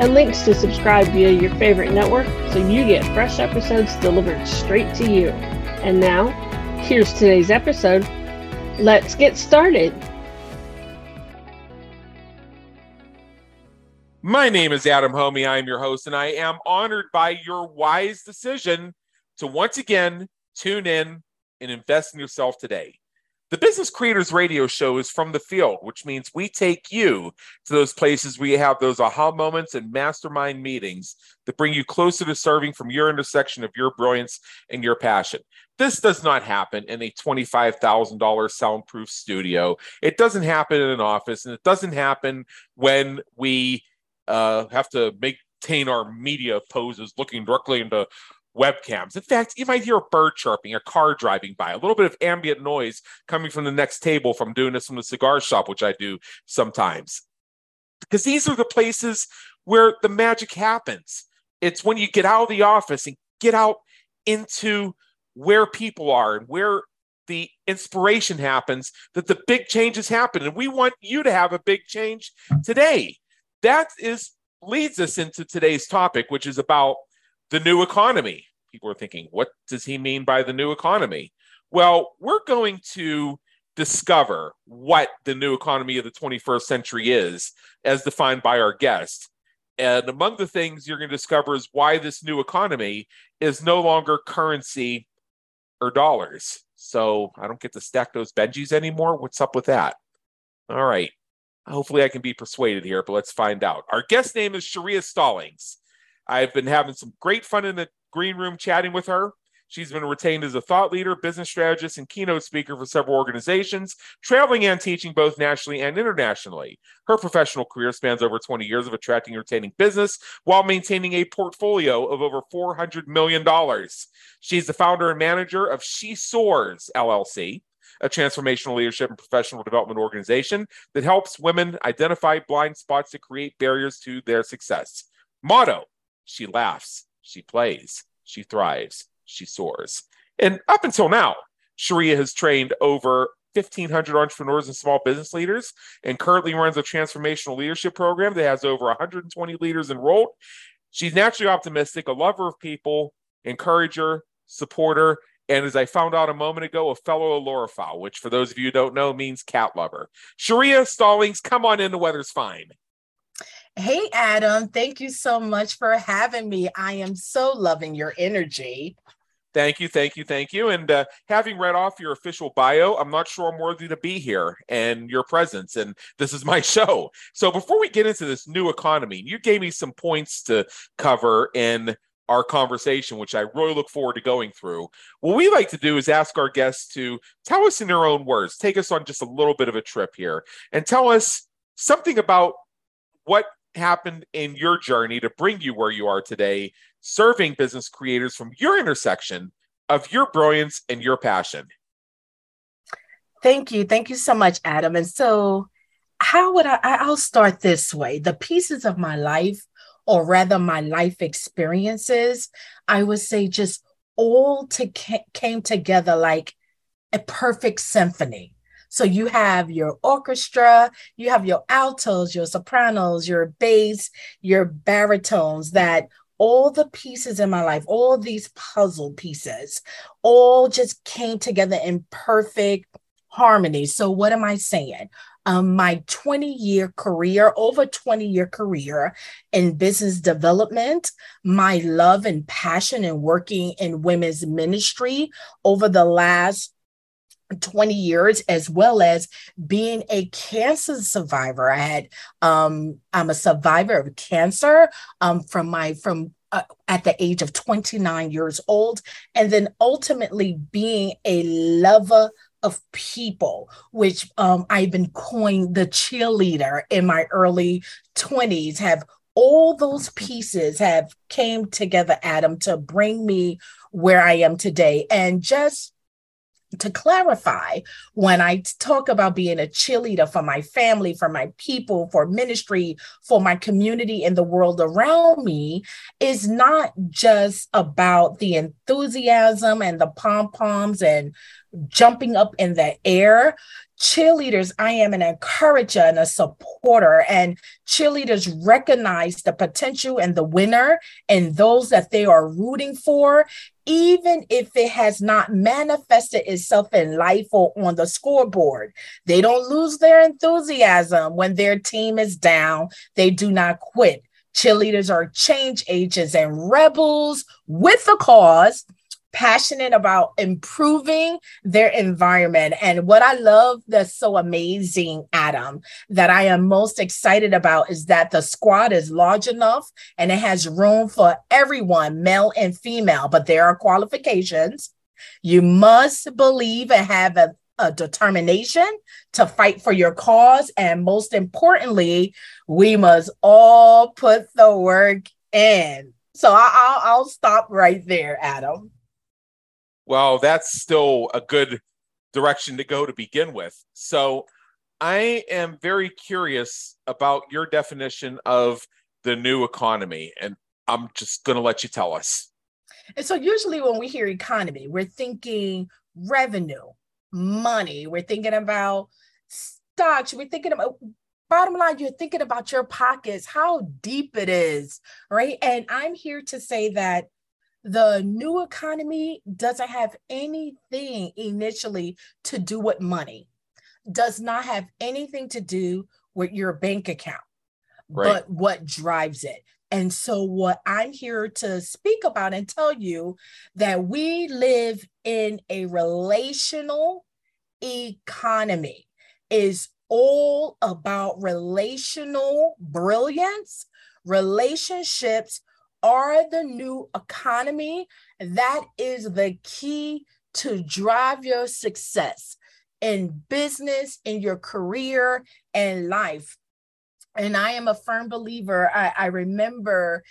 and links to subscribe via your favorite network so you get fresh episodes delivered straight to you. And now, here's today's episode. Let's get started. My name is Adam Hommey. I am your host, and I am honored by your wise decision to once again tune in and invest in yourself today. The Business Creators Radio Show is from the field, which means we take you to those places where you have those aha moments and mastermind meetings that bring you closer to serving from your intersection of your brilliance and your passion. This does not happen in a $25,000 soundproof studio. It doesn't happen in an office, and it doesn't happen when we uh, have to maintain our media poses looking directly into webcams. In fact, you might hear a bird chirping, a car driving by, a little bit of ambient noise coming from the next table from doing this from the cigar shop, which I do sometimes. Because these are the places where the magic happens. It's when you get out of the office and get out into where people are and where the inspiration happens that the big changes happen. And we want you to have a big change today. That is leads us into today's topic, which is about the new economy. People are thinking, what does he mean by the new economy? Well, we're going to discover what the new economy of the 21st century is, as defined by our guest. And among the things you're going to discover is why this new economy is no longer currency or dollars. So I don't get to stack those Benjis anymore. What's up with that? All right. Hopefully I can be persuaded here, but let's find out. Our guest name is Sharia Stallings. I've been having some great fun in the green room chatting with her. She's been retained as a thought leader, business strategist, and keynote speaker for several organizations, traveling and teaching both nationally and internationally. Her professional career spans over 20 years of attracting and retaining business while maintaining a portfolio of over $400 million. She's the founder and manager of She Soars LLC, a transformational leadership and professional development organization that helps women identify blind spots to create barriers to their success. Motto she laughs, she plays, she thrives, she soars. And up until now, Sharia has trained over 1,500 entrepreneurs and small business leaders and currently runs a transformational leadership program that has over 120 leaders enrolled. She's naturally optimistic, a lover of people, encourager, supporter, and as I found out a moment ago, a fellow Ailurophile, which for those of you who don't know means cat lover. Sharia Stallings, come on in, the weather's fine. Hey, Adam, thank you so much for having me. I am so loving your energy. Thank you, thank you, thank you. And uh, having read off your official bio, I'm not sure I'm worthy to be here and your presence. And this is my show. So before we get into this new economy, you gave me some points to cover in our conversation, which I really look forward to going through. What we like to do is ask our guests to tell us in their own words, take us on just a little bit of a trip here, and tell us something about what happened in your journey to bring you where you are today, serving business creators from your intersection of your brilliance and your passion? Thank you. Thank you so much, Adam. And so, how would I? I'll start this way the pieces of my life, or rather, my life experiences, I would say just all to came together like a perfect symphony so you have your orchestra, you have your altos, your sopranos, your bass, your baritones that all the pieces in my life, all these puzzle pieces, all just came together in perfect harmony. So, what am I saying? Um, my 20 year career, over 20 year career in business development, my love and passion in working in women's ministry over the last 20 years as well as being a cancer survivor. I had um i'm a survivor of cancer um from my from uh, at the age of 29 years old and then ultimately being a lover of people, which um, I've been coined the cheerleader in my early 20s, have all those pieces have came together adam to bring me where i am today. And just to clarify, when I talk about being a cheerleader for my family, for my people, for ministry, for my community and the world around me, is not just about the enthusiasm and the pom poms and jumping up in the air. Cheerleaders, I am an encourager and a supporter, and cheerleaders recognize the potential and the winner and those that they are rooting for even if it has not manifested itself in life or on the scoreboard. They don't lose their enthusiasm when their team is down. They do not quit. Cheerleaders are change agents and rebels with a cause passionate about improving their environment. And what I love that's so amazing, Adam, that I am most excited about is that the squad is large enough and it has room for everyone, male and female, but there are qualifications. You must believe and have a, a determination to fight for your cause. And most importantly, we must all put the work in. So I'll, I'll stop right there, Adam well, that's still a good direction to go to begin with. So I am very curious about your definition of the new economy, and I'm just going to let you tell us. And so, usually, when we hear economy, we're thinking revenue, money, we're thinking about stocks, we're thinking about bottom line, you're thinking about your pockets, how deep it is, right? And I'm here to say that the new economy doesn't have anything initially to do with money, does not have anything to do with your bank account, right. but what drives it. And so, what I'm here to speak about and tell you that we live in a relational economy is all about relational brilliance, relationships are the new economy. That is the key to drive your success in business, in your career, and life. And I am a firm believer. I, I remember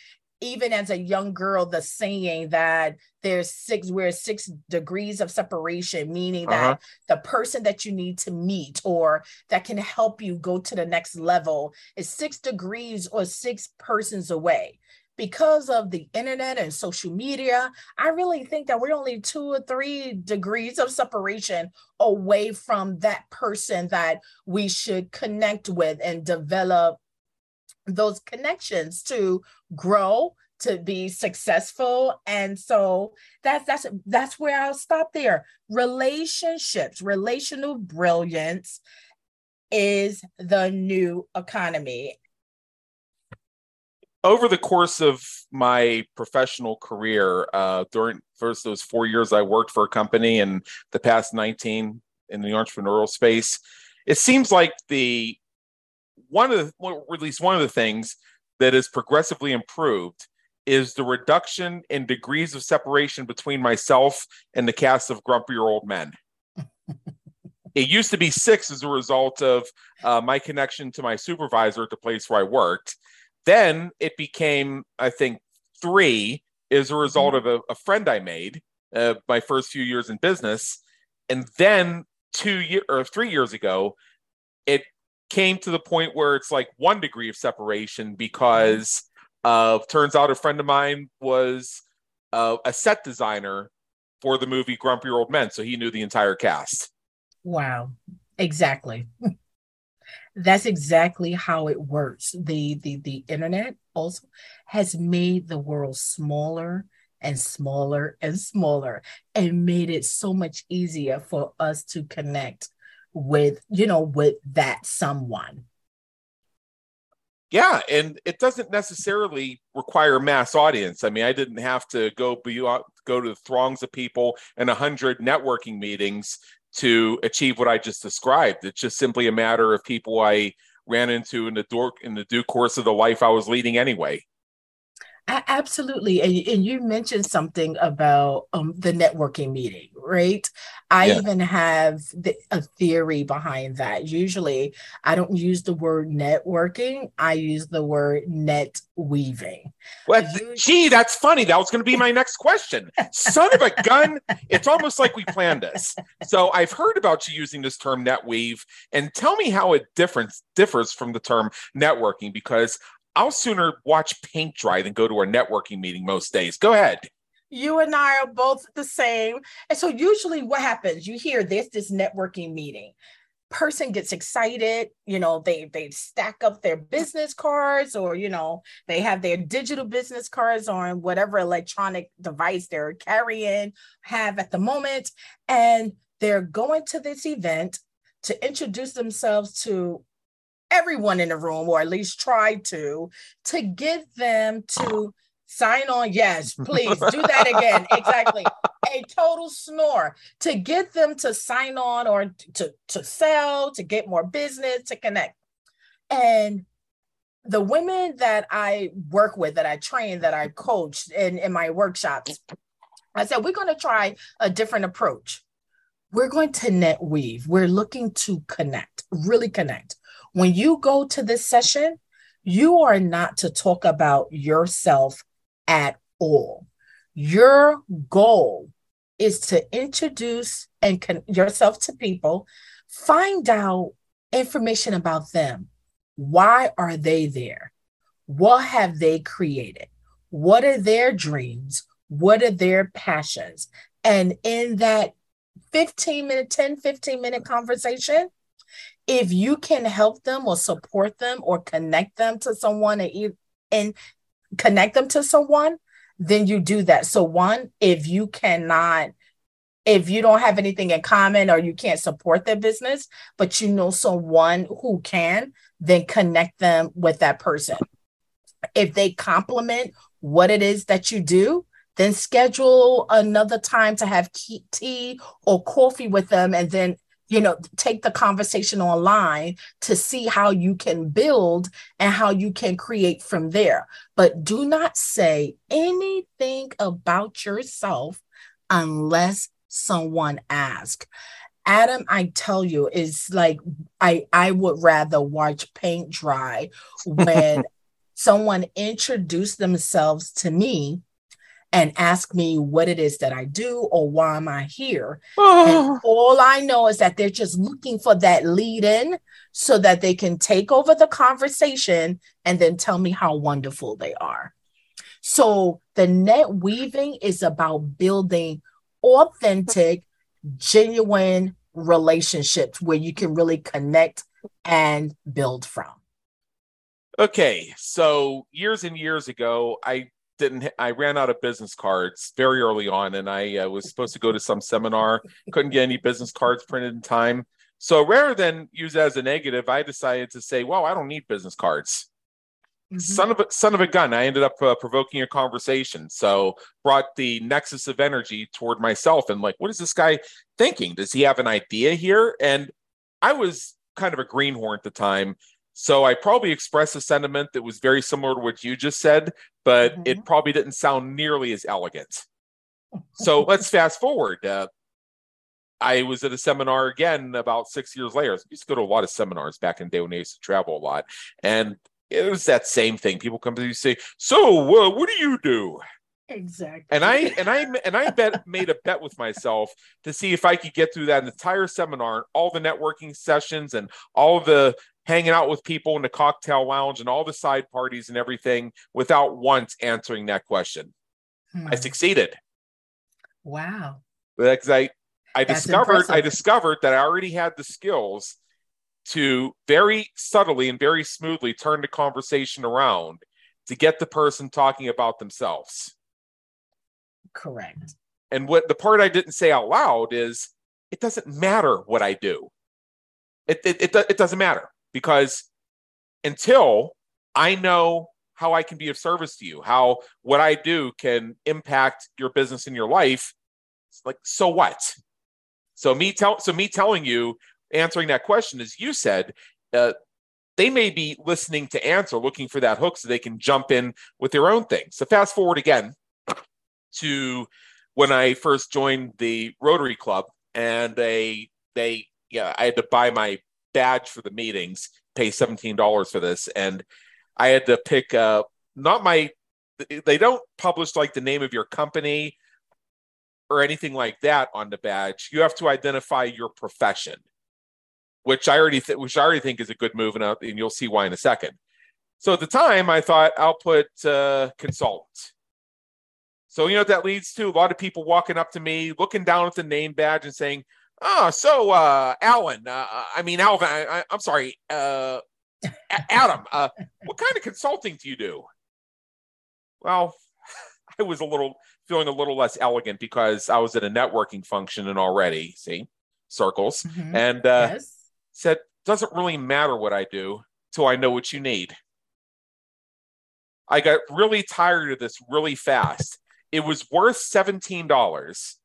even as a young girl, the saying that there's six, we're six degrees of separation, meaning uh-huh. that the person that you need to meet or that can help you go to the next level is six degrees or six persons away because of the internet and social media, I really think that we're only two or three degrees of separation away from that person that we should connect with and develop those connections to grow to be successful. And so that's that's that's where i'll stop there. Relationships relational brilliance is the new economy over the course of my professional career, uh, during first those four years I worked for a company, and the past 19 in the entrepreneurial space, it seems like the one of the, well, at least one of the things that is progressively improved is the reduction in degrees of separation between myself and the cast of grumpier old men. it used to be six as a result of uh, my connection to my supervisor at the place where I worked then it became, I think, three as a result mm-hmm. of a, a friend I made uh, my first few years in business. And then two year or three years ago, it came to the point where it's like one degree of separation because uh, turns out a friend of mine was uh, a set designer for the movie Grumpy Old Men, so he knew the entire cast. Wow, exactly. that's exactly how it works. The the the internet also has made the world smaller and smaller and smaller and made it so much easier for us to connect with you know with that someone. Yeah and it doesn't necessarily require mass audience. I mean i didn't have to go be uh, go to the throngs of people and a hundred networking meetings to achieve what I just described. It's just simply a matter of people I ran into in the door in the due course of the life I was leading anyway. Absolutely. And, and you mentioned something about um, the networking meeting, right? I yeah. even have the, a theory behind that. Usually, I don't use the word networking, I use the word net weaving. Well, gee, that's funny. That was going to be my next question. Son of a gun. It's almost like we planned this. So I've heard about you using this term net weave, and tell me how it difference differs from the term networking because I'll sooner watch paint dry than go to a networking meeting most days. Go ahead. You and I are both the same. And so usually what happens, you hear this this networking meeting. Person gets excited, you know, they they stack up their business cards or you know, they have their digital business cards on whatever electronic device they're carrying have at the moment and they're going to this event to introduce themselves to everyone in the room, or at least try to, to get them to sign on. Yes, please do that again. exactly. A total snore to get them to sign on or to, to sell, to get more business, to connect. And the women that I work with, that I train, that I coach in, in my workshops, I said, we're going to try a different approach. We're going to net weave. We're looking to connect, really connect. When you go to this session, you are not to talk about yourself at all. Your goal is to introduce and con- yourself to people, find out information about them. Why are they there? What have they created? What are their dreams? What are their passions? And in that 15 minute, 10, 15 minute conversation, if you can help them or support them or connect them to someone and, and connect them to someone, then you do that. So, one, if you cannot, if you don't have anything in common or you can't support their business, but you know someone who can, then connect them with that person. If they complement what it is that you do, then schedule another time to have tea or coffee with them and then you know take the conversation online to see how you can build and how you can create from there. But do not say anything about yourself unless someone asks. Adam i tell you is like i i would rather watch paint dry when someone introduced themselves to me and ask me what it is that I do or why am I here. Oh. all I know is that they're just looking for that lead in so that they can take over the conversation and then tell me how wonderful they are. So the net weaving is about building authentic, genuine relationships where you can really connect and build from. Okay, so years and years ago, I didn't i ran out of business cards very early on and i uh, was supposed to go to some seminar. Couldn't get any business cards printed in time. So rather than use it as a negative i decided to say well i don't need business cards. Mm-hmm. son of a son of a gun i ended up uh, provoking a conversation. So brought the nexus of energy toward myself and like what is this guy thinking? Does he have an idea here? And i was kind of a greenhorn at the time. So I probably expressed a sentiment that was very similar to what you just said, but mm-hmm. it probably didn't sound nearly as elegant. So let's fast forward. Uh, I was at a seminar again about six years later. I used to go to a lot of seminars back in the day when I used to travel a lot. And it was that same thing. People come to you and say, So, uh, what do you do? Exactly. And I and I and I bet made a bet with myself to see if I could get through that entire seminar, all the networking sessions and all the hanging out with people in the cocktail lounge and all the side parties and everything without once answering that question. Hmm. I succeeded. Wow. Because I I That's discovered impressive. I discovered that I already had the skills to very subtly and very smoothly turn the conversation around to get the person talking about themselves. Correct. And what the part I didn't say out loud is it doesn't matter what I do. It, it, it, it doesn't matter because until I know how I can be of service to you, how what I do can impact your business and your life, like so what? So me tell so me telling you answering that question as you said, uh, they may be listening to answer, looking for that hook so they can jump in with their own thing. So fast forward again to when I first joined the Rotary Club, and they they yeah, I had to buy my badge for the meetings, pay seventeen dollars for this, and I had to pick uh not my they don't publish like the name of your company or anything like that on the badge. You have to identify your profession, which I already th- which I already think is a good move, and, uh, and you'll see why in a second. So at the time, I thought I'll put uh, consultant. So you know what that leads to? A lot of people walking up to me, looking down at the name badge, and saying, "Oh, so uh, Alan, uh, I mean Alvin, I, am sorry, uh, Adam, uh, what kind of consulting do you do?" Well, I was a little feeling a little less elegant because I was at a networking function and already see circles mm-hmm. and uh, yes. said, "Doesn't really matter what I do till I know what you need." I got really tired of this really fast it was worth $17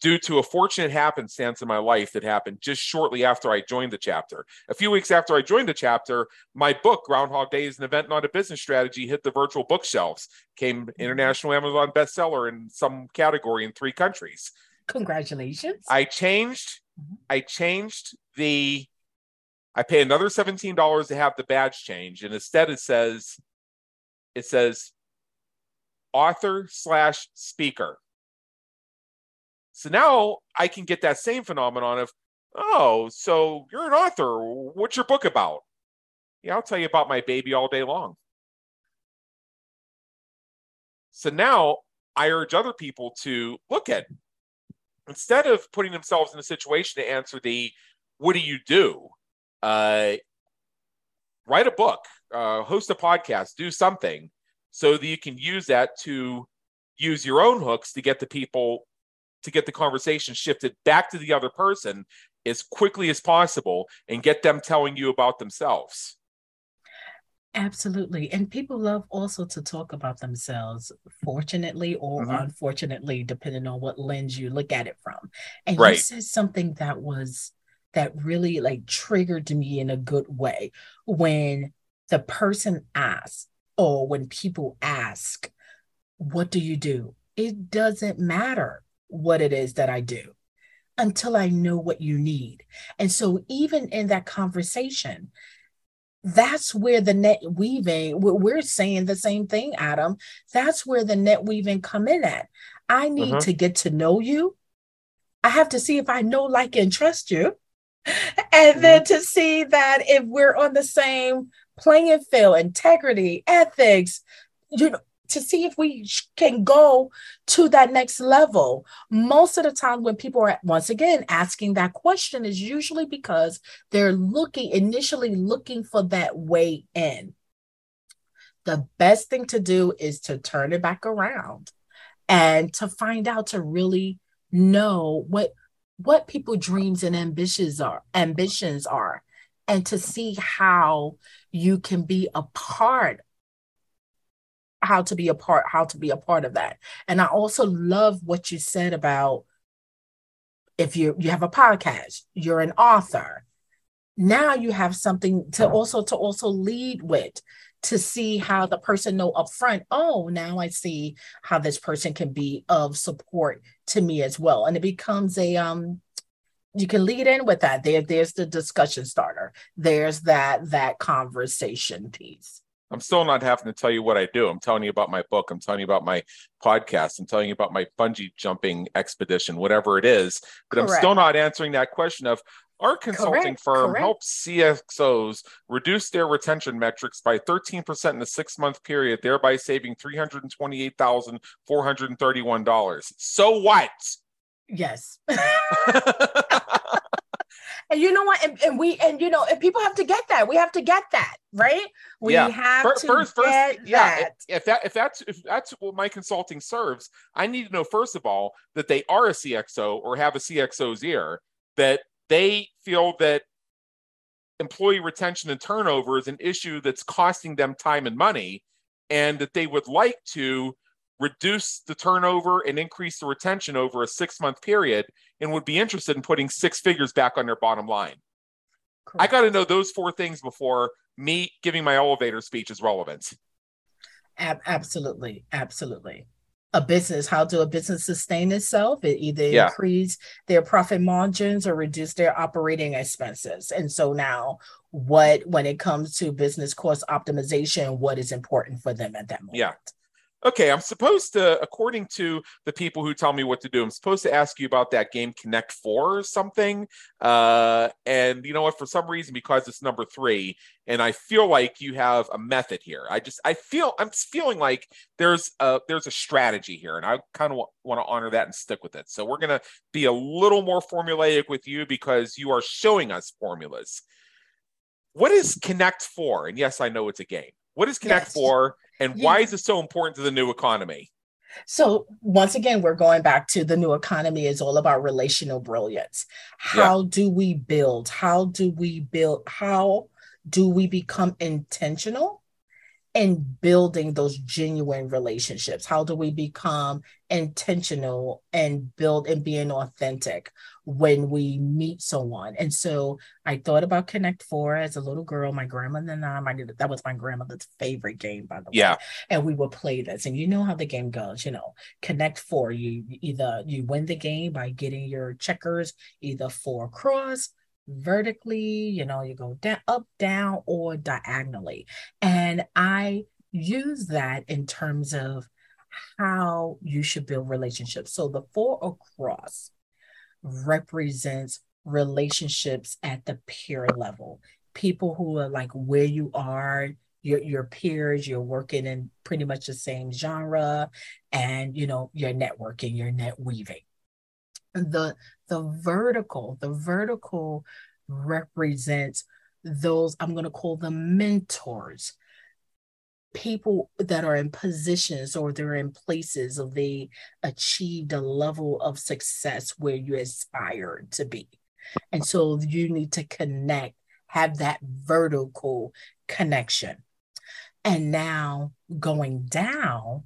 due to a fortunate happenstance in my life that happened just shortly after I joined the chapter. A few weeks after I joined the chapter, my book, Groundhog Day is an event, not a business strategy, hit the virtual bookshelves, came international Amazon bestseller in some category in three countries. Congratulations. I changed, mm-hmm. I changed the, I pay another $17 to have the badge change. And instead it says, it says author slash speaker. So now I can get that same phenomenon of, oh, so you're an author. What's your book about? Yeah, I'll tell you about my baby all day long. So now I urge other people to look at, instead of putting themselves in a situation to answer the, what do you do? Uh, write a book, uh, host a podcast, do something so that you can use that to use your own hooks to get the people to get the conversation shifted back to the other person as quickly as possible and get them telling you about themselves. Absolutely. And people love also to talk about themselves, fortunately or mm-hmm. unfortunately, depending on what lens you look at it from. And right. you said something that was that really like triggered me in a good way when the person asks or when people ask, What do you do? It doesn't matter what it is that I do until I know what you need. And so, even in that conversation, that's where the net weaving, we're saying the same thing, Adam. That's where the net weaving come in at. I need uh-huh. to get to know you. I have to see if I know, like, and trust you. And mm-hmm. then to see that if we're on the same playing field, integrity, ethics, you know, to see if we can go to that next level. Most of the time, when people are once again asking that question, is usually because they're looking initially looking for that way in. The best thing to do is to turn it back around and to find out to really know what what people dreams and ambitions are ambitions are and to see how you can be a part how to be a part how to be a part of that. And i also love what you said about if you you have a podcast you're an author. Now you have something to also to also lead with to see how the person know up front oh now i see how this person can be of support to me as well. And it becomes a um you can lead in with that. There there's the discussion starter. There's that that conversation piece i'm still not having to tell you what i do i'm telling you about my book i'm telling you about my podcast i'm telling you about my bungee jumping expedition whatever it is but Correct. i'm still not answering that question of our consulting Correct. firm Correct. helps CXOs reduce their retention metrics by 13% in a six month period, thereby saving $328,431. So what? Yes. and you know what? And, and, we and you know, and people have to get that. We have to get that, right? We yeah. have first, to first, get first, yeah. That. If, if that if that's if that's what my consulting serves, I need to know first of all that they are a CXO or have a CXO's ear, that they feel that employee retention and turnover is an issue that's costing them time and money, and that they would like to reduce the turnover and increase the retention over a six month period and would be interested in putting six figures back on their bottom line. I got to know those four things before me giving my elevator speech is relevant. Ab- absolutely, absolutely. A business, how do a business sustain itself? It either yeah. increase their profit margins or reduce their operating expenses. And so now, what when it comes to business cost optimization, what is important for them at that moment? Yeah okay, I'm supposed to, according to the people who tell me what to do, I'm supposed to ask you about that game Connect Four or something. Uh, and you know what? For some reason, because it's number three, and I feel like you have a method here. I just, I feel, I'm feeling like there's a there's a strategy here, and I kind of want to honor that and stick with it. So we're gonna be a little more formulaic with you because you are showing us formulas. What is Connect Four? And yes, I know it's a game. What is Connect yes. Four? And yeah. why is it so important to the new economy? So once again, we're going back to the new economy is all about relational brilliance. How yeah. do we build? How do we build? How do we become intentional and building those genuine relationships? How do we become intentional and build and being authentic when we meet someone? And so I thought about Connect Four as a little girl. My grandmother and I, my, that was my grandmother's favorite game, by the way. Yeah. And we would play this. And you know how the game goes, you know, Connect Four, you either you win the game by getting your checkers either four across vertically, you know, you go down, up, down, or diagonally. And I use that in terms of how you should build relationships. So the four across represents relationships at the peer level, people who are like where you are. Your, your peers, you're working in pretty much the same genre, and you know, you're networking, you're net weaving the the vertical the vertical represents those i'm going to call them mentors. People that are in positions or they're in places or they achieved a level of success where you aspire to be. And so you need to connect have that vertical connection. And now going down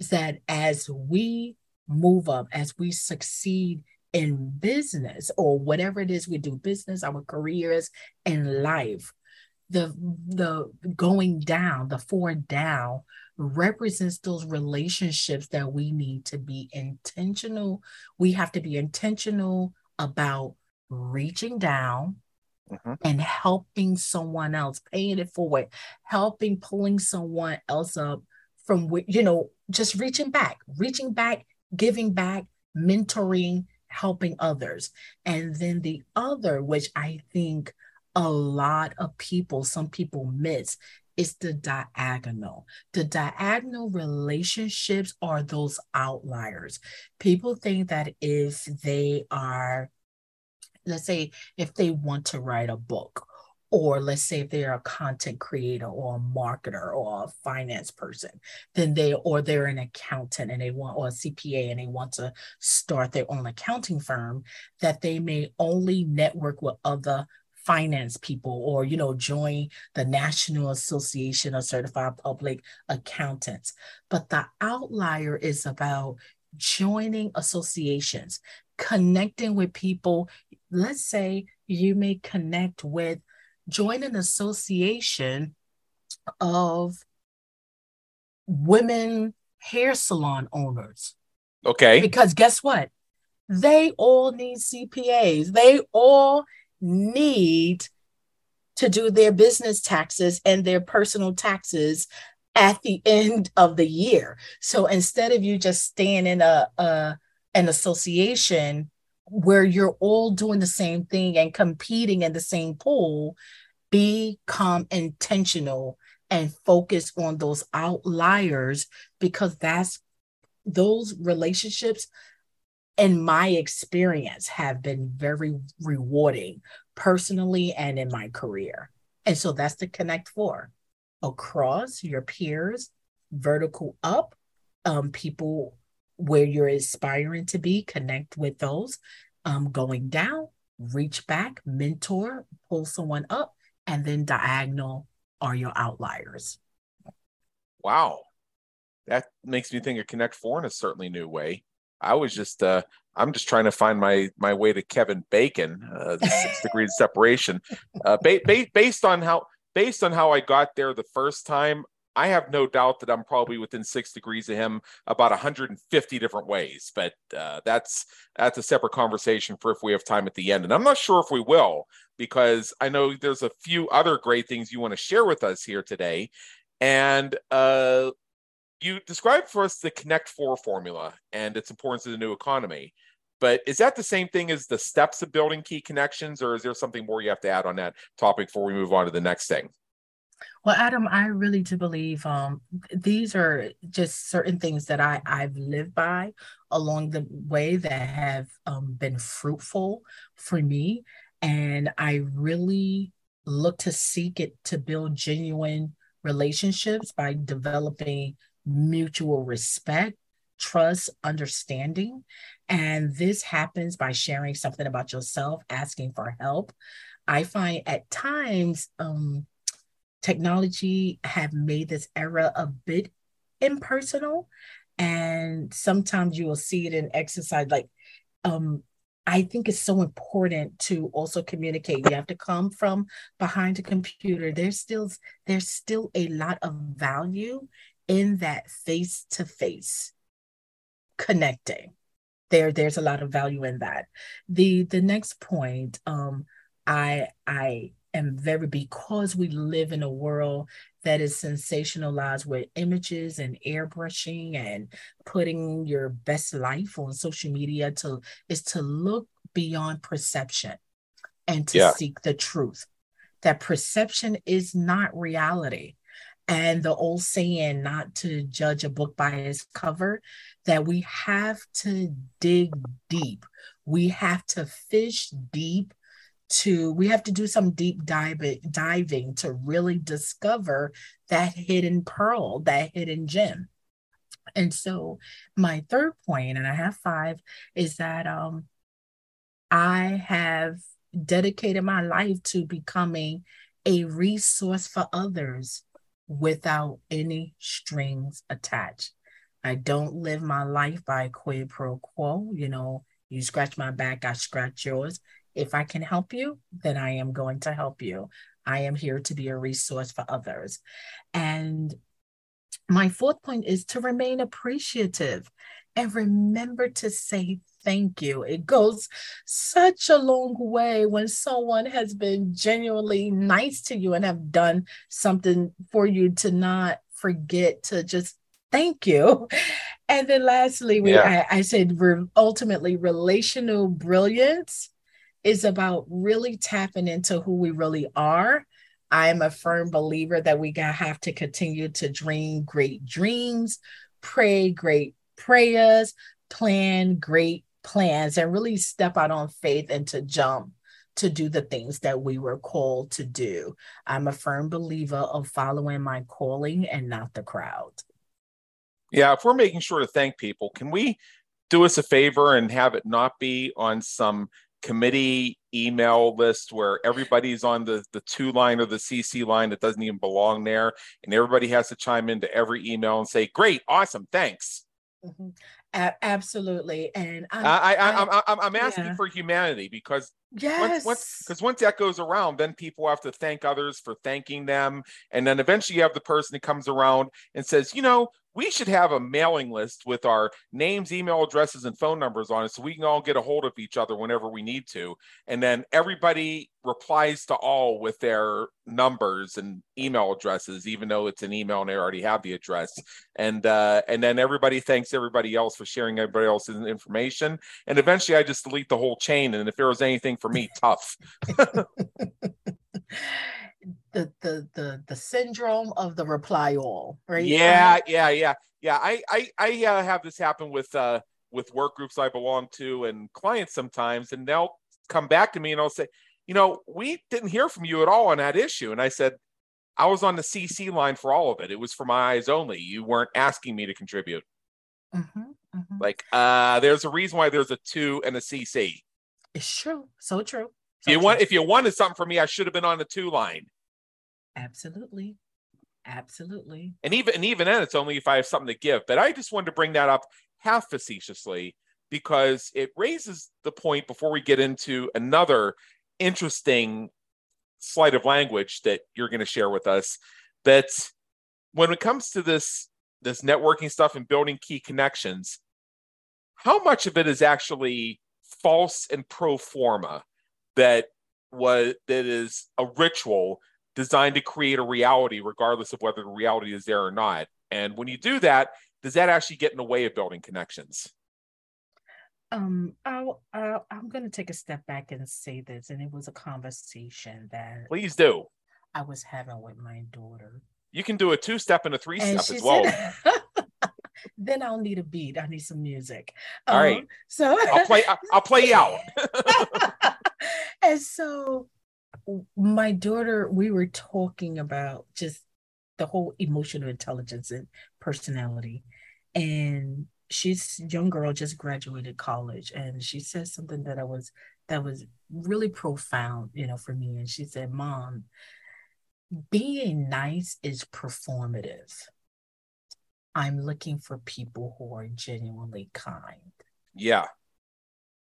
is that as we move up as we succeed in business or whatever it is we do business our careers and life the the going down the four down represents those relationships that we need to be intentional we have to be intentional about reaching down mm-hmm. and helping someone else paying it forward helping pulling someone else up from you know just reaching back reaching back giving back mentoring helping others. And then the other, which I think a lot of people, some people miss, is the diagonal. The diagonal relationships are those outliers. People think that if they are, let's say, if they want to write a book or let's say if they're a content creator or a marketer or a finance person then they or they're an accountant and they want or a cpa and they want to start their own accounting firm that they may only network with other finance people or you know join the national association of certified public accountants. But the outlier is about joining associations connecting with people. Let's say you may connect with join an association of women hair salon owners. Okay. Because guess what? They all need CPAs. They all need to do their business taxes and their personal taxes at the end of the year. So instead of you just staying in a, a an association where you're all doing the same thing and competing in the same pool, become intentional and focus on those outliers because that's those relationships in my experience have been very rewarding personally and in my career. And so that's the connect four across your peers, vertical up, um, people where you're aspiring to be, connect with those. Um, going down, reach back, mentor, pull someone up, and then diagonal are your outliers. Wow. That makes me think of Connect Four in a certainly new way. I was just uh, I'm just trying to find my my way to Kevin Bacon, uh, the six degrees separation, uh, ba- ba- based on how based on how I got there the first time. I have no doubt that I'm probably within six degrees of him about 150 different ways, but uh, that's that's a separate conversation for if we have time at the end. And I'm not sure if we will because I know there's a few other great things you want to share with us here today. And uh, you described for us the Connect Four formula and its importance to the new economy. But is that the same thing as the steps of building key connections, or is there something more you have to add on that topic before we move on to the next thing? Well, Adam, I really do believe um, these are just certain things that I, I've lived by along the way that have um, been fruitful for me. And I really look to seek it to build genuine relationships by developing mutual respect, trust, understanding. And this happens by sharing something about yourself, asking for help. I find at times um, technology have made this era a bit impersonal. And sometimes you will see it in exercise, like um, I think it's so important to also communicate. You have to come from behind a computer. There's still there's still a lot of value in that face to face connecting. There there's a lot of value in that. The the next point um I I am very because we live in a world that is sensationalized with images and airbrushing and putting your best life on social media to is to look beyond perception and to yeah. seek the truth. That perception is not reality. And the old saying not to judge a book by its cover that we have to dig deep. We have to fish deep to we have to do some deep dive, diving to really discover that hidden pearl that hidden gem. And so my third point and i have five is that um i have dedicated my life to becoming a resource for others without any strings attached. I don't live my life by quid pro quo. You know you scratch my back i scratch yours if I can help you, then I am going to help you. I am here to be a resource for others. And my fourth point is to remain appreciative and remember to say thank you. It goes such a long way when someone has been genuinely nice to you and have done something for you to not forget to just thank you. And then lastly, we, yeah. I, I said re- ultimately relational brilliance is about really tapping into who we really are. I am a firm believer that we gotta have to continue to dream great dreams, pray great prayers, plan great plans, and really step out on faith and to jump to do the things that we were called to do. I'm a firm believer of following my calling and not the crowd. Yeah, if we're making sure to thank people, can we do us a favor and have it not be on some committee email list where everybody's on the the to line or the CC line that doesn't even belong there, and everybody has to chime into every email and say, "Great, awesome, thanks." Mm-hmm. A- absolutely, and I'm, I, I, I, I'm, I'm asking yeah. for humanity because yes, because once, once, that goes around, then people have to thank others for thanking them, and then eventually you have the person that comes around and says, "You know, we should have a mailing list with our names, email addresses, and phone numbers on it so we can all get a hold of each other whenever we need to. And then everybody replies to all with their numbers and email addresses, even though it's an email and they already have the address. And uh, and then everybody thanks everybody else for sharing everybody else's information. And eventually I just delete the whole chain. And if there was anything for me, tough. the the the the syndrome of the reply all, right? Yeah, yeah, yeah, yeah. I I I uh, have this happen with uh with work groups I belong to and clients sometimes, and they'll come back to me and I'll say, you know, we didn't hear from you at all on that issue, and I said. I was on the CC line for all of it. It was for my eyes only. You weren't asking me to contribute. Mm-hmm, mm-hmm. Like, uh, there's a reason why there's a to and a CC. It's true. So true. So you true. want, if you wanted something from me, I should have been on the to line. Absolutely. Absolutely. And even and even then it's only if I have something to give. But I just wanted to bring that up half facetiously because it raises the point before we get into another interesting sleight of language that you're going to share with us that when it comes to this this networking stuff and building key connections how much of it is actually false and pro forma that was that is a ritual designed to create a reality regardless of whether the reality is there or not. And when you do that does that actually get in the way of building connections? Um I'll, I'll i'm going to take a step back and say this and it was a conversation that please do. I was having with my daughter. You can do a two step and a three step as well. said, then i'll need a beat. I need some music. All um, right. so i'll play i'll play you out. And so my daughter we were talking about just the whole emotional intelligence and personality and she's young girl just graduated college and she said something that I was that was really profound, you know, for me. And she said, Mom, being nice is performative. I'm looking for people who are genuinely kind. Yeah.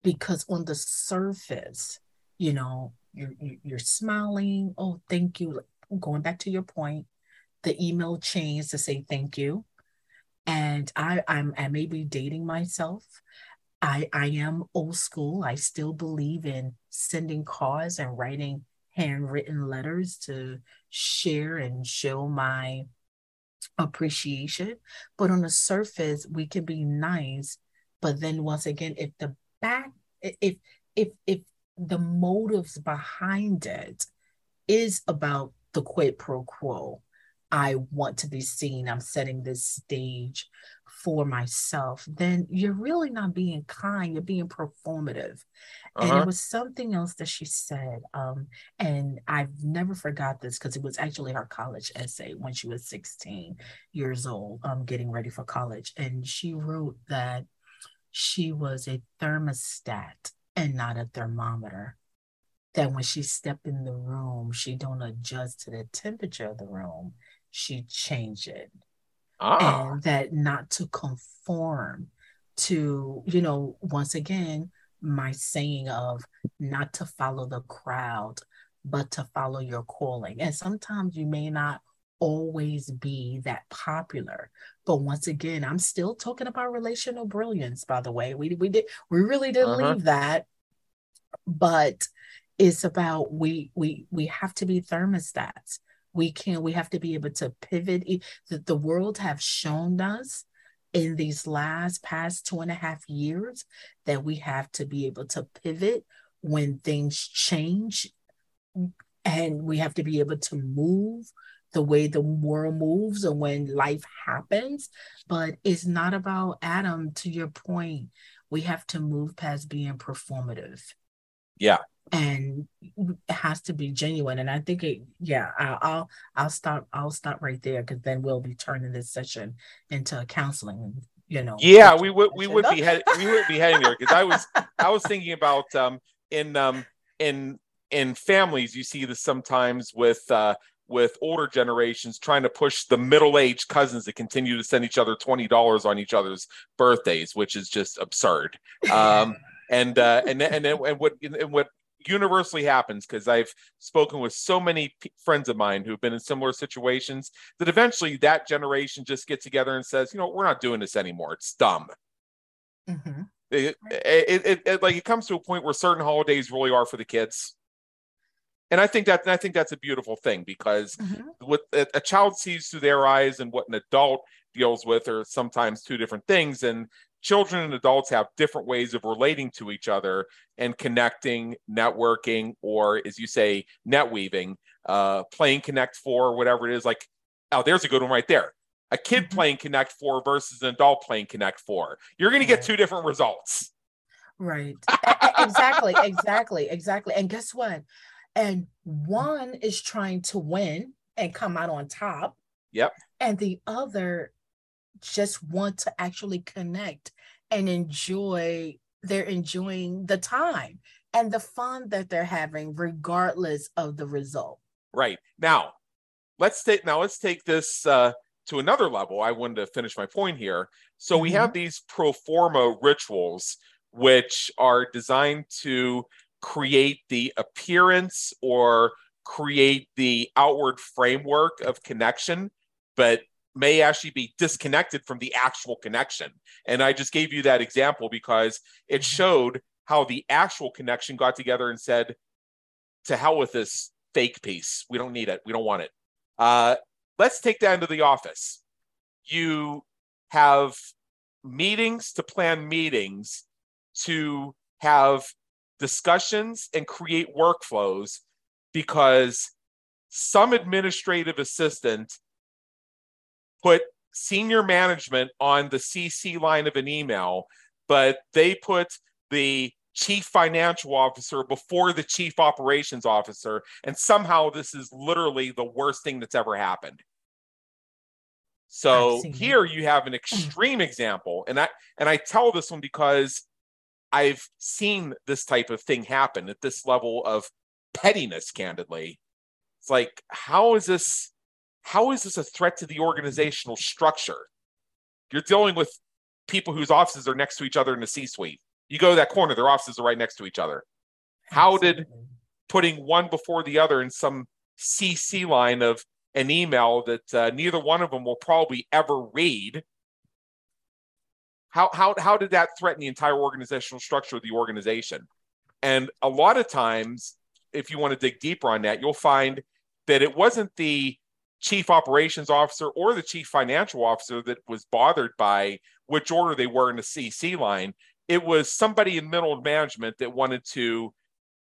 Because on the surface, you know, you're you're smiling. Oh, thank you. Going back to your point, the email chains to say thank you and I, I'm I may be dating myself. I I am old school. I still believe in sending cards and writing handwritten letters to share and show my appreciation. But on the surface, we can be nice. But then once again, if the back if if if the motives behind it is about the quid pro quo I want to be seen, I'm setting this stage for myself, then you're really not being kind, you're being performative. Uh-huh. And it uh-huh. was something else that she said. Um, and I've never forgot this because it was actually her college essay when she was 16 years old, um, getting ready for college. And she wrote that she was a thermostat and not a thermometer that when she stepped in the room, she don't adjust to the temperature of the room she changed it. Ah. And that not to conform to, you know, once again, my saying of not to follow the crowd, but to follow your calling. And sometimes you may not always be that popular. But once again, I'm still talking about relational brilliance, by the way. We we did we really did uh-huh. leave that. But it's about we we we have to be thermostats we can we have to be able to pivot that the world have shown us in these last past two and a half years that we have to be able to pivot when things change and we have to be able to move the way the world moves and when life happens but it's not about adam to your point we have to move past being performative. Yeah. And it has to be genuine. And i think it yeah i'll i'll, I'll stop i'll stop right there because then we'll be turning this session into counseling you know yeah we would we would be head, we would be heading there because i was i was thinking about um in um in in families you see this sometimes with uh with older generations trying to push the middle-aged cousins to continue to send each other $20 on each other's birthdays which is just absurd um and uh and and and what and what universally happens because I've spoken with so many p- friends of mine who've been in similar situations that eventually that generation just gets together and says, you know, we're not doing this anymore. It's dumb. Mm-hmm. It, it, it, it, like it comes to a point where certain holidays really are for the kids. And I think that I think that's a beautiful thing because mm-hmm. what a, a child sees through their eyes and what an adult deals with are sometimes two different things. And children and adults have different ways of relating to each other and connecting, networking, or as you say, net weaving, uh, playing Connect Four, whatever it is. Like, oh, there's a good one right there. A kid mm-hmm. playing Connect Four versus an adult playing Connect Four. You're going to get two different results. Right. exactly. Exactly. Exactly. And guess what? And one is trying to win and come out on top. Yep. And the other just want to actually connect and enjoy they're enjoying the time and the fun that they're having regardless of the result right now let's take now let's take this uh, to another level i wanted to finish my point here so mm-hmm. we have these pro forma rituals which are designed to create the appearance or create the outward framework of connection, but may actually be disconnected from the actual connection. And I just gave you that example because it mm-hmm. showed how the actual connection got together and said, to hell with this fake piece. We don't need it. We don't want it. Uh, let's take that into the office. You have meetings to plan meetings to have discussions and create workflows because some administrative assistant put senior management on the CC line of an email, but they put the chief financial officer before the chief operations officer. And somehow this is literally the worst thing that's ever happened. So here you have an extreme example. And I and I tell this one because I've seen this type of thing happen at this level of pettiness, candidly. It's like, how is this how is this a threat to the organizational structure? You're dealing with people whose offices are next to each other in the C-suite. You go to that corner, their offices are right next to each other. How did putting one before the other in some CC line of an email that uh, neither one of them will probably ever read? How, how, how did that threaten the entire organizational structure of the organization? And a lot of times, if you want to dig deeper on that, you'll find that it wasn't the chief operations officer or the chief financial officer that was bothered by which order they were in the CC line. It was somebody in middle management that wanted to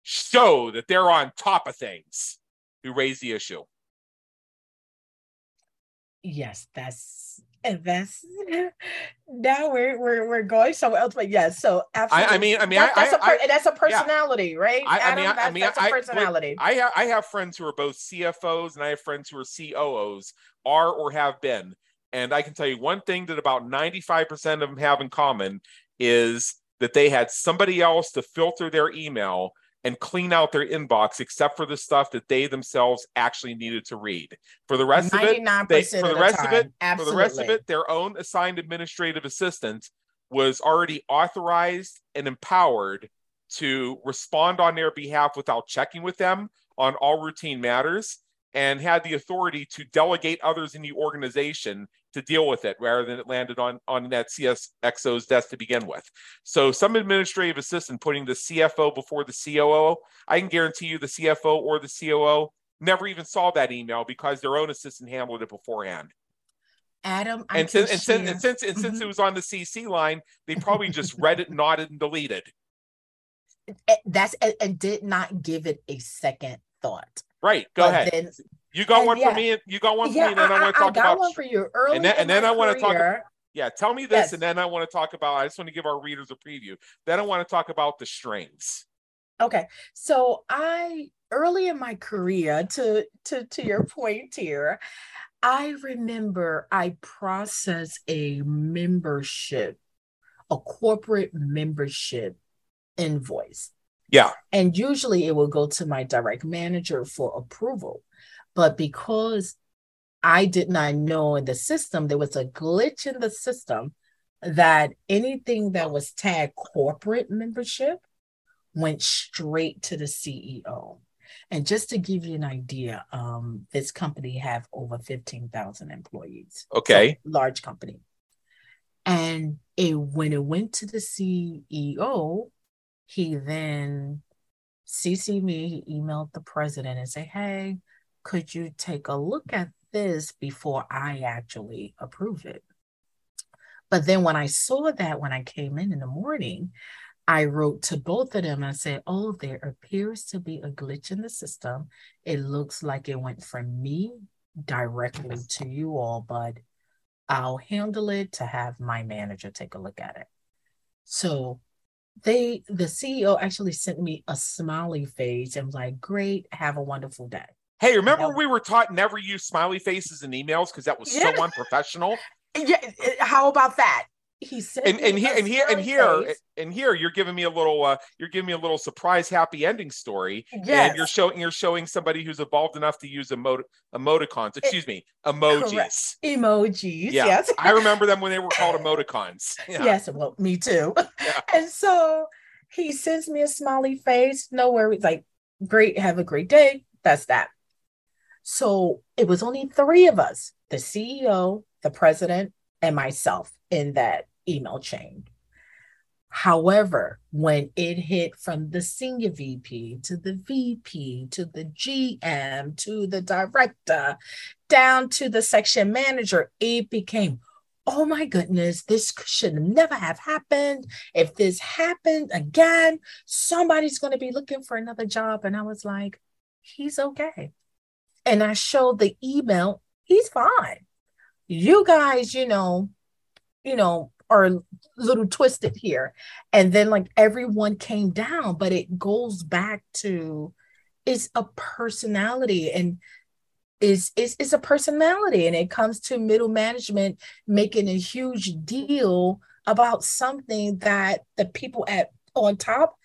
show that they're on top of things who raised the issue. Yes, that's that's now we're we're we're going somewhere else. But yes, so absolutely. I, I mean, I mean, that, I, that's a I, that's a personality, yeah. right? I, I mean, that's, I mean, that's a personality. I, have, I have friends who are both CFOs and I have friends who are COOs, are or have been, and I can tell you one thing that about ninety five percent of them have in common is that they had somebody else to filter their email and clean out their inbox except for the stuff that they themselves actually needed to read. For the rest of it, they, for the, the rest time. of it, Absolutely. for the rest of it, their own assigned administrative assistant was already authorized and empowered to respond on their behalf without checking with them on all routine matters and had the authority to delegate others in the organization to deal with it rather than it landed on, on that CSXO's desk to begin with. So some administrative assistant putting the CFO before the COO, I can guarantee you the CFO or the COO never even saw that email because their own assistant handled it beforehand. Adam, and, since, and, since, and since and mm-hmm. since it was on the CC line, they probably just read it, nodded, and deleted. That's and did not give it a second thought. Right. Go but ahead. Then, you got one yeah. for me. You got one for yeah, me, and then I, I want to talk I got about one for you early. And then, and then I want to talk. About, yeah, tell me this, yes. and then I want to talk about. I just want to give our readers a preview. Then I want to talk about the strings. Okay, so I early in my career, to to to your point here, I remember I processed a membership, a corporate membership invoice yeah. And usually it will go to my direct manager for approval. But because I did not know in the system, there was a glitch in the system that anything that was tagged corporate membership went straight to the CEO. And just to give you an idea, um, this company have over 15,000 employees. Okay. So large company. And it when it went to the CEO, he then CC me, he emailed the president and say, hey, could you take a look at this before I actually approve it? But then when I saw that when I came in in the morning, I wrote to both of them and I said, Oh, there appears to be a glitch in the system. It looks like it went from me directly to you all, but I'll handle it to have my manager take a look at it. So they the CEO actually sent me a smiley face and was like, "Great, have a wonderful day." Hey, remember we were taught never use smiley faces in emails because that was yeah. so unprofessional. Yeah, how about that? he said and and here and here and here and here you're giving me a little uh you're giving me a little surprise happy ending story yes. and you're showing you're showing somebody who's evolved enough to use emot- emoticons excuse me emojis Correct. emojis yeah. yes i remember them when they were called emoticons yeah. yes well me too yeah. and so he sends me a smiley face no worries like great have a great day that's that so it was only three of us the ceo the president and myself in that email chain. However, when it hit from the senior VP to the VP to the GM to the director down to the section manager, it became, oh my goodness, this should never have happened. If this happened again, somebody's going to be looking for another job. And I was like, he's okay. And I showed the email, he's fine. You guys, you know, you know, are a little twisted here. And then like everyone came down, but it goes back to it's a personality and is is is a personality and it comes to middle management making a huge deal about something that the people at on top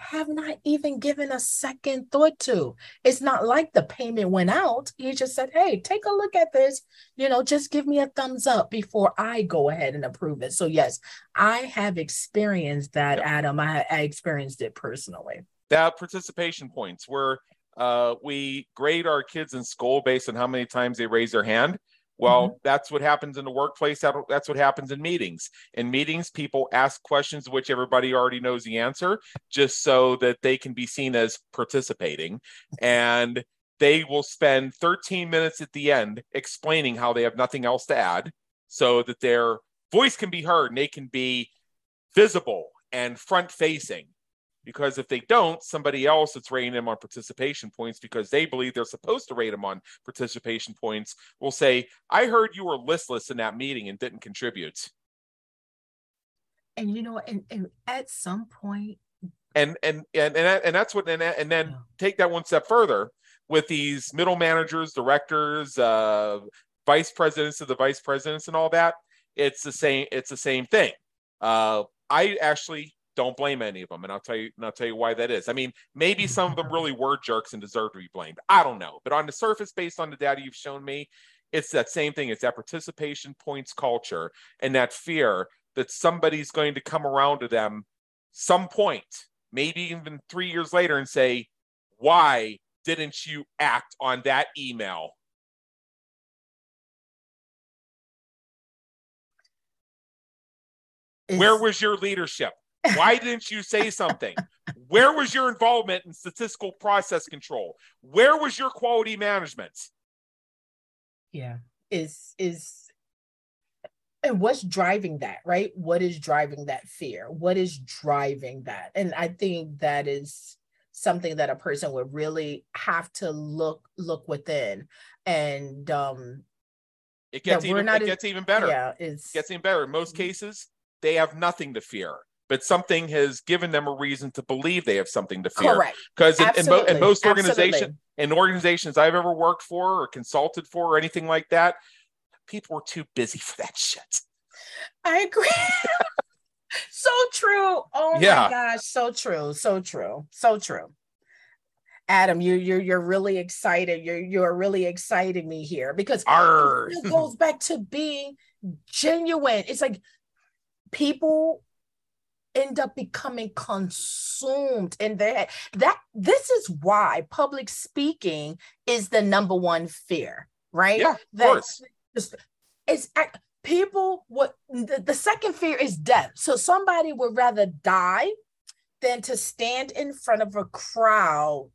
have not even given a second thought to. It's not like the payment went out. He just said, Hey, take a look at this. You know, just give me a thumbs up before I go ahead and approve it. So, yes, I have experienced that, Adam. I, I experienced it personally. That participation points where uh, we grade our kids in school based on how many times they raise their hand. Well, mm-hmm. that's what happens in the workplace. That's what happens in meetings. In meetings, people ask questions which everybody already knows the answer, just so that they can be seen as participating. And they will spend 13 minutes at the end explaining how they have nothing else to add so that their voice can be heard and they can be visible and front facing because if they don't, somebody else that's rating them on participation points because they believe they're supposed to rate them on participation points will say, I heard you were listless in that meeting and didn't contribute. And you know, and, and at some point, and and and and, and that's what and, and then take that one step further with these middle managers, directors, uh, vice presidents of the vice presidents, and all that. It's the same. It's the same thing. Uh, I actually don't blame any of them, and I'll tell you, and I'll tell you why that is. I mean, maybe some of them really were jerks and deserve to be blamed. I don't know, but on the surface, based on the data you've shown me, it's that same thing. It's that participation points culture and that fear that somebody's going to come around to them some point, maybe even three years later, and say, "Why didn't you act on that email?" Where was your leadership? Why didn't you say something? Where was your involvement in statistical process control? Where was your quality management? Yeah, is is and what's driving that, right? What is driving that fear? What is driving that? And I think that is something that a person would really have to look look within and um it gets even it gets even better. Yeah, it's it gets even better. In most mm-hmm. cases, they have nothing to fear but something has given them a reason to believe they have something to fear. Correct. Because in, in, mo- in, most organizations, in organizations I've ever worked for or consulted for or anything like that, people were too busy for that shit. I agree. so true. Oh yeah. my gosh, so true, so true, so true. Adam, you you're you're really excited. You're you're really exciting me here because it goes back to being genuine. It's like people end up becoming consumed in their head. That this is why public speaking is the number one fear, right? Yeah, of that, course. It's, people what the, the second fear is death. So somebody would rather die than to stand in front of a crowd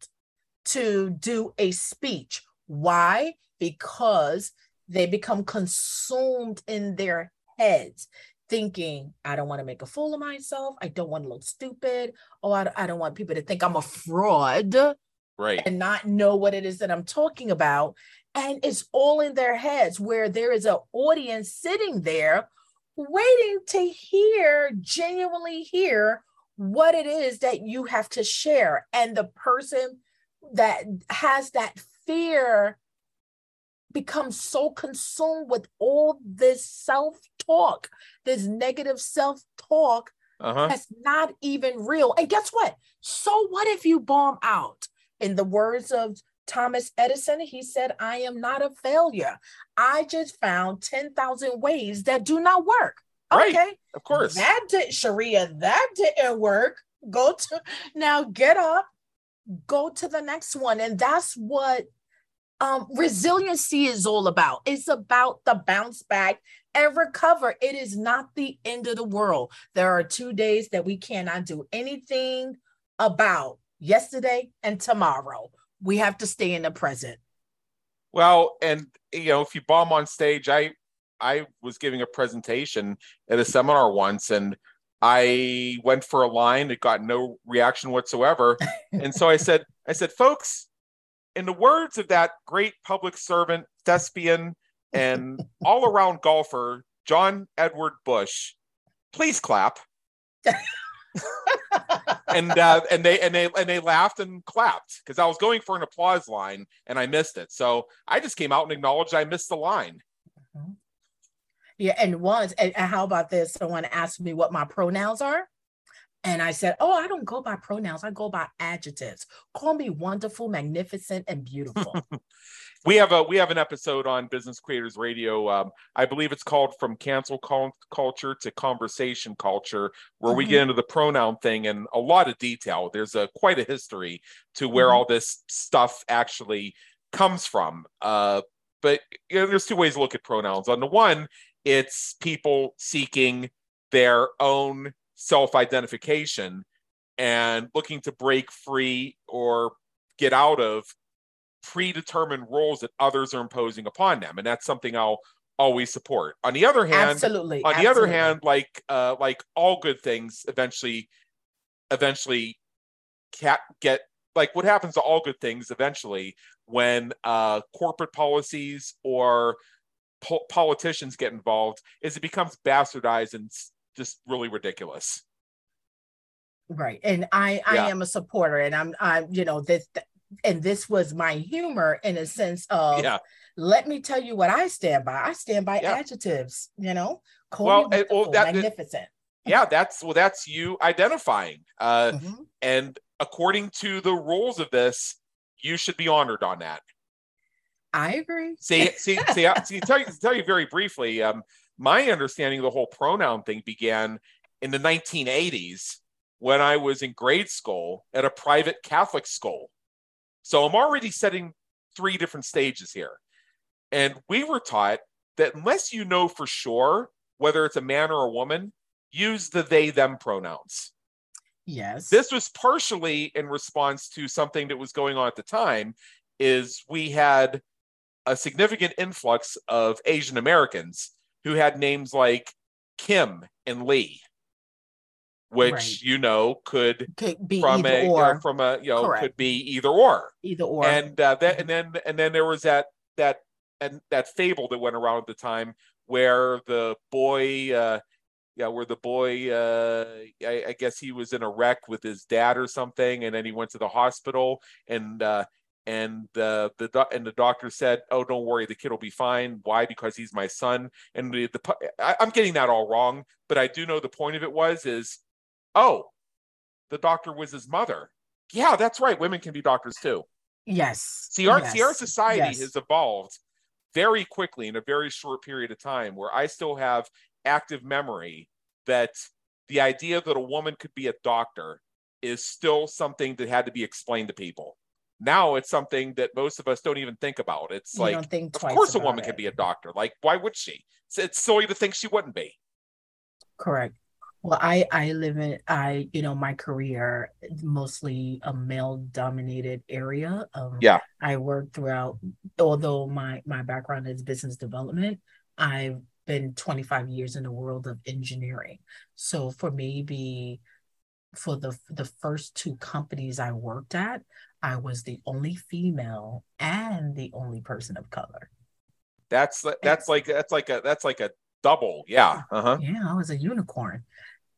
to do a speech. Why? Because they become consumed in their heads thinking, I don't want to make a fool of myself. I don't want to look stupid. Oh, I, I don't want people to think I'm a fraud. Right. And not know what it is that I'm talking about. And it's all in their heads where there is an audience sitting there waiting to hear, genuinely hear what it is that you have to share. And the person that has that fear becomes so consumed with all this self-talk, this negative self-talk uh-huh. that's not even real. And guess what? So what if you bomb out? In the words of Thomas Edison, he said, I am not a failure. I just found 10,000 ways that do not work. Right. Okay. Of course. That did Sharia, that didn't work. Go to now get up, go to the next one. And that's what um resiliency is all about. It's about the bounce back and recover. It is not the end of the world. There are two days that we cannot do anything about yesterday and tomorrow. We have to stay in the present. Well, and you know, if you bomb on stage, I I was giving a presentation at a seminar once and I went for a line, it got no reaction whatsoever. and so I said, I said, folks, in the words of that great public servant, thespian, and all around golfer, John Edward Bush, please clap. and uh, and they and they and they laughed and clapped because I was going for an applause line and I missed it. So I just came out and acknowledged I missed the line. Mm-hmm. Yeah, and once, and, and how about this? Someone asked me what my pronouns are. And I said, Oh, I don't go by pronouns. I go by adjectives. Call me wonderful, magnificent, and beautiful. we have a we have an episode on Business Creators Radio. Um, I believe it's called "From Cancel Culture to Conversation Culture," where mm-hmm. we get into the pronoun thing in a lot of detail. There's a quite a history to where mm-hmm. all this stuff actually comes from. Uh, but you know, there's two ways to look at pronouns. On the one, it's people seeking their own self identification and looking to break free or get out of predetermined roles that others are imposing upon them. And that's something I'll always support. On the other hand, absolutely. On absolutely. the other hand, like uh, like all good things, eventually, eventually, cat get like what happens to all good things eventually when uh, corporate policies or po- politicians get involved is it becomes bastardized and just really ridiculous. Right. And I yeah. I am a supporter and I'm I'm you know this and this was my humor in a sense of yeah. let me tell you what I stand by. I stand by yeah. adjectives, you know. Well, well that, magnificent. Yeah, that's well that's you identifying. Uh mm-hmm. and according to the rules of this, you should be honored on that. I agree. See, see, see, see tell you tell you very briefly. Um, my understanding of the whole pronoun thing began in the 1980s when I was in grade school at a private Catholic school. So I'm already setting three different stages here. And we were taught that unless you know for sure whether it's a man or a woman, use the they them pronouns. Yes. This was partially in response to something that was going on at the time is we had a significant influx of Asian Americans who had names like Kim and Lee, which right. you know could, could be from a or. from a you know Correct. could be either or either or and uh, that and then and then there was that that and that fable that went around at the time where the boy uh yeah where the boy uh I, I guess he was in a wreck with his dad or something and then he went to the hospital and uh and uh, the the and the doctor said, "Oh, don't worry, the kid will be fine. Why? Because he's my son." And the, the I, I'm getting that all wrong, but I do know the point of it was is, oh, the doctor was his mother. Yeah, that's right. Women can be doctors too. Yes. See, our yes. see, our society yes. has evolved very quickly in a very short period of time, where I still have active memory that the idea that a woman could be a doctor is still something that had to be explained to people now it's something that most of us don't even think about. It's you like, of course, a woman it. can be a doctor. Like, why would she? It's, it's silly to think she wouldn't be. Correct. Well, I I live in I you know my career mostly a male dominated area. Um, yeah, I work throughout. Although my my background is business development, I've been 25 years in the world of engineering. So for maybe for the the first two companies I worked at, I was the only female and the only person of color. That's that's like that's like a that's like a double. Yeah. Uh-huh. Yeah, I was a unicorn.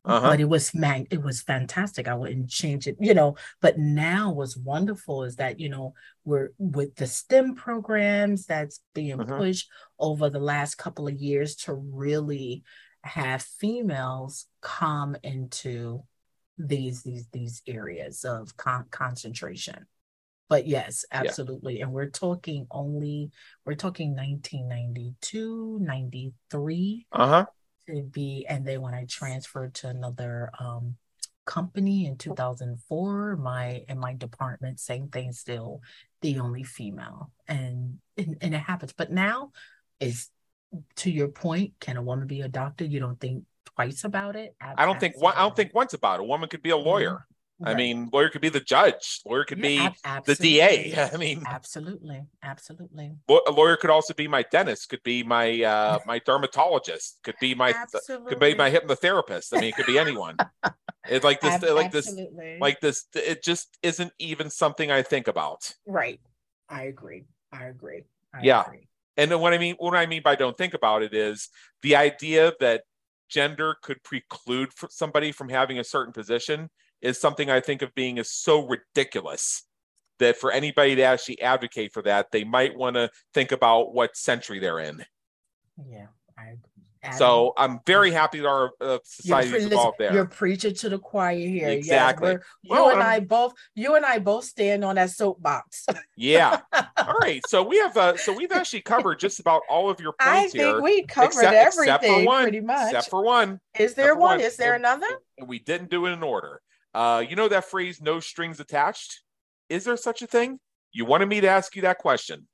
uh-huh. but it was man it was fantastic i wouldn't change it you know but now what's wonderful is that you know we're with the stem programs that's being uh-huh. pushed over the last couple of years to really have females come into these these these areas of con- concentration but yes absolutely yeah. and we're talking only we're talking 1992 93 uh-huh. to be and then when i transferred to another um company in 2004 my in my department same thing still the only female and and, and it happens. But now is to your point can a woman be a doctor you don't think twice about it? I don't think one i don't think once about it. A woman could be a mm-hmm. Right. I mean, lawyer could be the judge. Lawyer could yeah, be ab- the DA. I mean, absolutely, absolutely. A lawyer could also be my dentist. Could be my uh, my dermatologist. Could be my could be my hypnotherapist. I mean, it could be anyone. it's like this, ab- like this, like this. It just isn't even something I think about. Right. I agree. I agree. I yeah. Agree. And then what I mean, what I mean by don't think about it is the idea that gender could preclude somebody from having a certain position is something I think of being as so ridiculous that for anybody to actually advocate for that, they might want to think about what century they're in. Yeah, I agree. So I'm very happy that our uh, society is involved there. You're preaching to the choir here. Exactly. Yes, you and I both, you and I both stand on that soapbox. yeah. All right. So we have, uh, so we've actually covered just about all of your points I here. I think we covered except, everything except for one, pretty much. Except for one. Is there one? one? Is there another? We didn't do it in order. Uh, you know that phrase, no strings attached? Is there such a thing? You wanted me to ask you that question.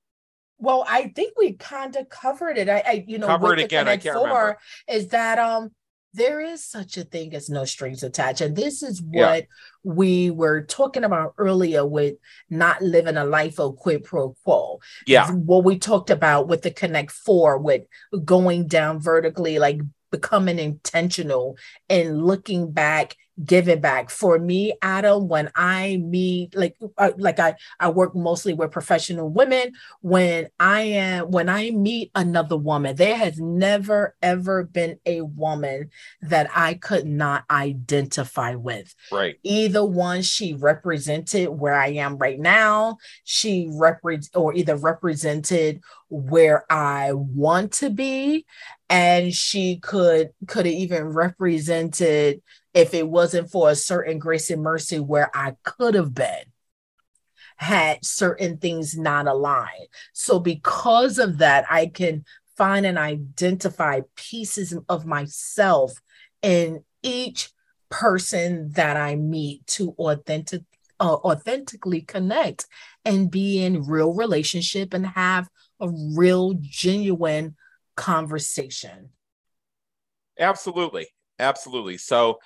Well, I think we kind of covered it. I, I you know, cover it again. I can't remember. Is that um there is such a thing as no strings attached. And this is what yeah. we were talking about earlier with not living a life of quid pro quo. Yeah. What we talked about with the Connect Four, with going down vertically, like becoming intentional and looking back giving back. For me adam when i meet like uh, like i i work mostly with professional women when i am when i meet another woman there has never ever been a woman that i could not identify with. Right. Either one she represented where i am right now. She represent or either represented where i want to be and she could could have even represented if it wasn't for a certain grace and mercy where I could have been had certain things not aligned. So because of that, I can find and identify pieces of myself in each person that I meet to authentic uh, authentically connect and be in real relationship and have a real genuine conversation. Absolutely. Absolutely. So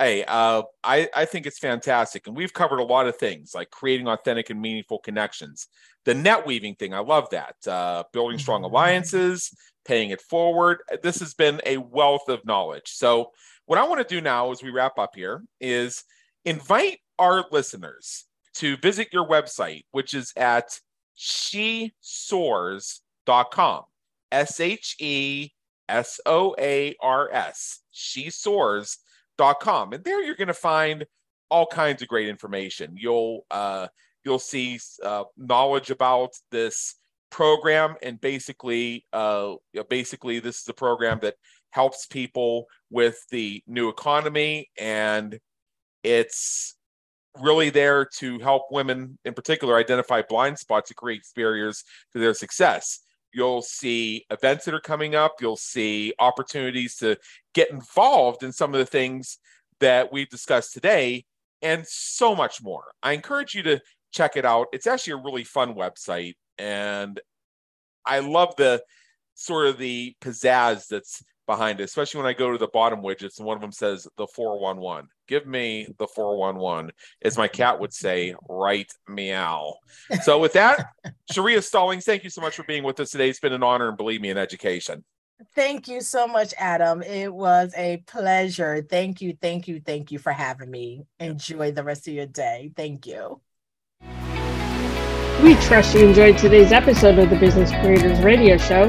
Hey, uh, I, I think it's fantastic. And we've covered a lot of things like creating authentic and meaningful connections. The net weaving thing, I love that. Uh, building strong mm-hmm. alliances, paying it forward. This has been a wealth of knowledge. So, what I want to do now as we wrap up here is invite our listeners to visit your website, which is at she soars.com. S H E S O A R S. She soars com. And there you're going to find all kinds of great information. You'll uh, you'll see uh, knowledge about this program, and basically, uh, basically, this is a program that helps people with the new economy, and it's really there to help women, in particular, identify blind spots and create barriers to their success. You'll see events that are coming up. You'll see opportunities to get involved in some of the things that we've discussed today and so much more. I encourage you to check it out. It's actually a really fun website. And I love the sort of the pizzazz that's behind it, especially when I go to the bottom widgets and one of them says the 411. Give me the 411, as my cat would say, right meow. So, with that, Sharia Stallings, thank you so much for being with us today. It's been an honor and believe me, in education. Thank you so much, Adam. It was a pleasure. Thank you, thank you, thank you for having me. Enjoy the rest of your day. Thank you. We trust you enjoyed today's episode of the Business Creators Radio Show.